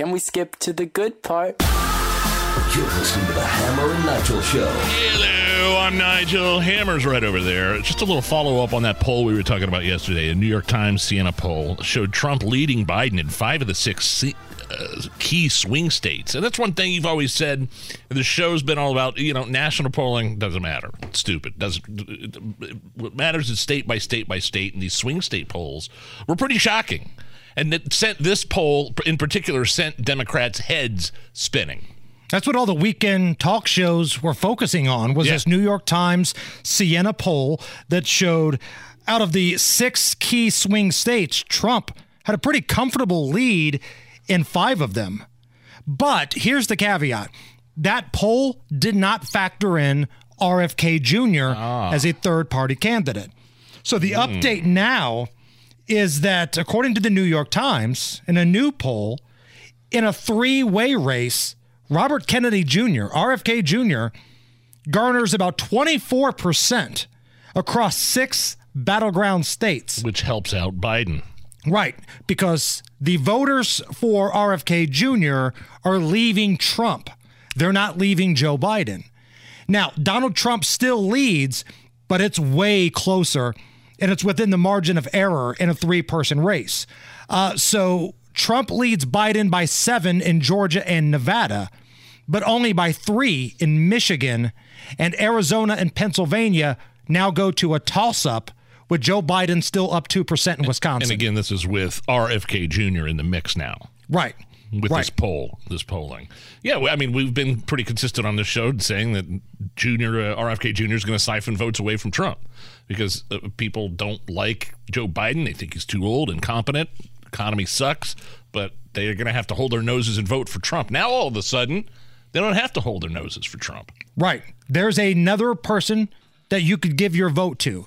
Can we skip to the good part? You're listening to the Hammer and Nigel Show. Hello, I'm Nigel. Hammer's right over there. Just a little follow up on that poll we were talking about yesterday. A New York Times Siena poll showed Trump leading Biden in five of the six uh, key swing states. And that's one thing you've always said. The show's been all about, you know, national polling doesn't matter. It's stupid. Doesn't what matters is state by state by state. And these swing state polls were pretty shocking. And that sent this poll in particular sent Democrats' heads spinning. That's what all the weekend talk shows were focusing on was yeah. this New York Times Siena poll that showed out of the six key swing states, Trump had a pretty comfortable lead in five of them. But here's the caveat. That poll did not factor in RFK Jr. Ah. as a third party candidate. So the mm. update now is that according to the New York Times, in a new poll, in a three way race, Robert Kennedy Jr., RFK Jr., garners about 24% across six battleground states. Which helps out Biden. Right, because the voters for RFK Jr. are leaving Trump. They're not leaving Joe Biden. Now, Donald Trump still leads, but it's way closer and it's within the margin of error in a three person race. Uh, so Trump leads Biden by seven in Georgia and Nevada, but only by three in Michigan. And Arizona and Pennsylvania now go to a toss up with Joe Biden still up 2% in Wisconsin. And again, this is with RFK Jr. in the mix now. Right. With right. this poll, this polling. Yeah, I mean, we've been pretty consistent on this show saying that Junior, uh, RFK Jr. is going to siphon votes away from Trump because uh, people don't like Joe Biden. They think he's too old, incompetent, economy sucks, but they are going to have to hold their noses and vote for Trump. Now, all of a sudden, they don't have to hold their noses for Trump. Right. There's another person that you could give your vote to.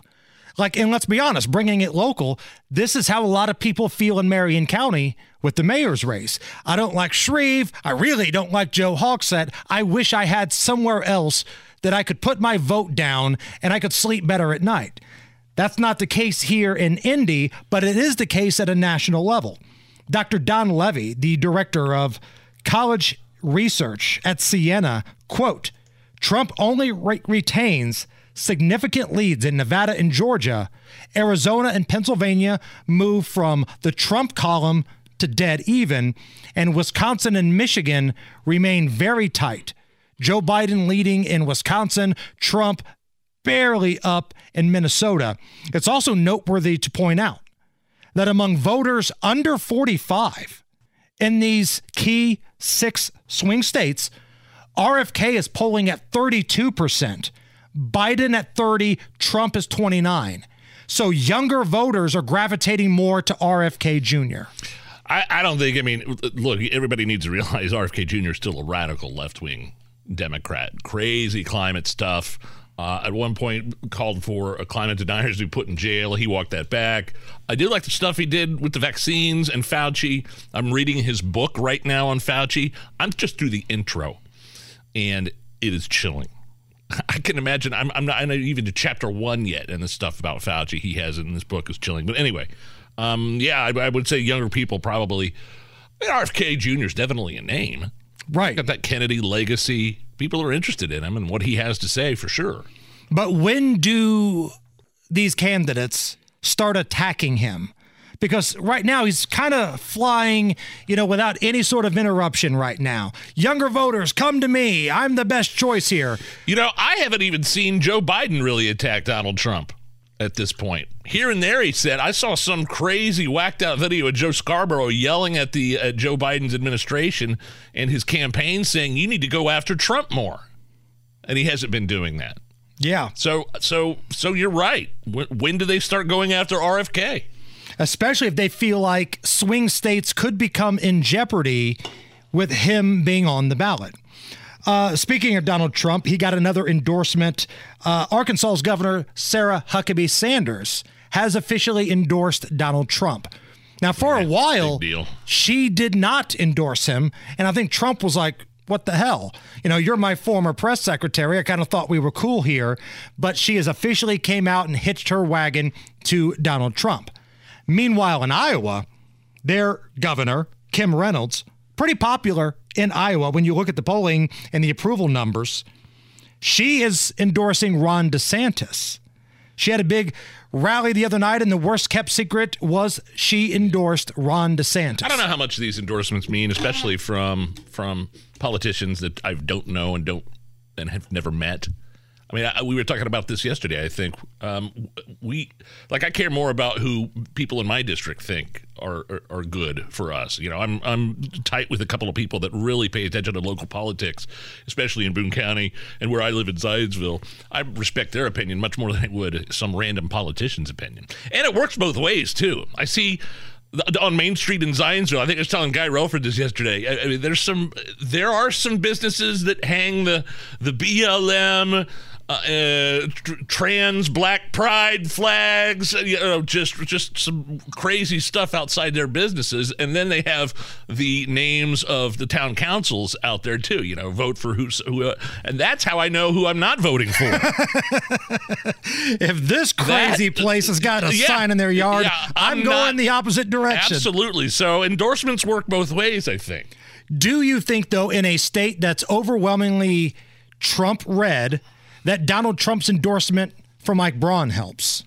Like, and let's be honest, bringing it local, this is how a lot of people feel in Marion County with the mayor's race. I don't like Shreve. I really don't like Joe Hogsett. I wish I had somewhere else that I could put my vote down and I could sleep better at night. That's not the case here in Indy, but it is the case at a national level. Dr. Don Levy, the director of college research at Siena, quote, Trump only re- retains significant leads in Nevada and Georgia, Arizona and Pennsylvania move from the Trump column to dead even, and Wisconsin and Michigan remain very tight. Joe Biden leading in Wisconsin, Trump barely up in Minnesota. It's also noteworthy to point out that among voters under 45 in these key six swing states, RFK is polling at 32%. Biden at 30, Trump is 29. So younger voters are gravitating more to RFK Jr. I, I don't think, I mean, look, everybody needs to realize RFK Jr. is still a radical left wing Democrat. Crazy climate stuff. Uh, at one point, called for a climate deniers to be put in jail. He walked that back. I did like the stuff he did with the vaccines and Fauci. I'm reading his book right now on Fauci. I'm just through the intro, and it is chilling. I can imagine. I'm, I'm not, I'm not even to chapter one yet, and the stuff about Fauci he has in this book is chilling. But anyway, um, yeah, I, I, would say younger people probably. I mean, RFK Jr. is definitely a name. Right. Got that Kennedy legacy. People are interested in him and what he has to say for sure. But when do these candidates start attacking him? Because right now he's kind of flying, you know, without any sort of interruption right now. Younger voters, come to me. I'm the best choice here. You know, I haven't even seen Joe Biden really attack Donald Trump at this point. Here and there, he said, I saw some crazy whacked out video of Joe Scarborough yelling at the uh, Joe Biden's administration and his campaign saying, you need to go after Trump more. And he hasn't been doing that. Yeah. So, so, so you're right. When, when do they start going after RFK? Especially if they feel like swing states could become in jeopardy with him being on the ballot. Uh, speaking of Donald Trump, he got another endorsement. Uh, Arkansas's Governor Sarah Huckabee Sanders has officially endorsed Donald Trump. Now, for Yeah, a while, she did not endorse him. And I think Trump was like, what the hell? You know, you're my former press secretary. I kind of thought we were cool here. But she has officially came out and hitched her wagon to Donald Trump. Meanwhile, in Iowa, their governor, Kim Reynolds, pretty popular in Iowa when you look at the polling and the approval numbers. She is endorsing Ron DeSantis. She had a big rally the other night, and the worst kept secret was she endorsed Ron DeSantis. I don't know how much these endorsements mean, especially from from politicians that I don't know and don't and have never met. I mean, I, we were talking about this yesterday. I think um, we like I care more about who people in my district think are, are are good for us. You know, I'm I'm tight with a couple of people that really pay attention to local politics, especially in Boone County and where I live in Zionsville. I respect their opinion much more than I would some random politician's opinion, and it works both ways too. I see on Main Street in Zionsville. I think I was telling Guy Relford this yesterday. I, I mean, there's some, there are some businesses that hang the the BLM. Uh, uh, tr- trans black pride flags, uh, you know, just just some crazy stuff outside their businesses, and then they have the names of the town councils out there too. You know, vote for who's who, uh, and that's how I know who I'm not voting for. If this crazy That- place has got a Yeah. sign in their yard, Yeah, I'm, I'm going not- the opposite direction. Absolutely. So endorsements work both ways. I think. Do you think, though, in a state that's overwhelmingly Trump red, that Donald Trump's endorsement for Mike Braun helps?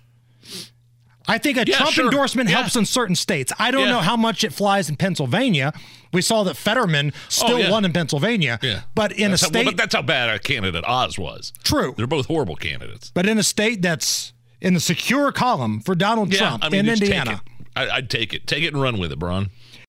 I think a Yeah, Trump sure. endorsement Yeah. helps in certain states. I don't Yeah. know how much it flies in Pennsylvania. We saw that Fetterman still Oh, won in Pennsylvania. Yeah. But in That's a how- well, state, but that's how bad a candidate Oz was. true. They're both horrible candidates. But in a state that's in the secure column for Donald Trump I mean, in Indiana. I, I'd take it. Take it and run with it, Braun.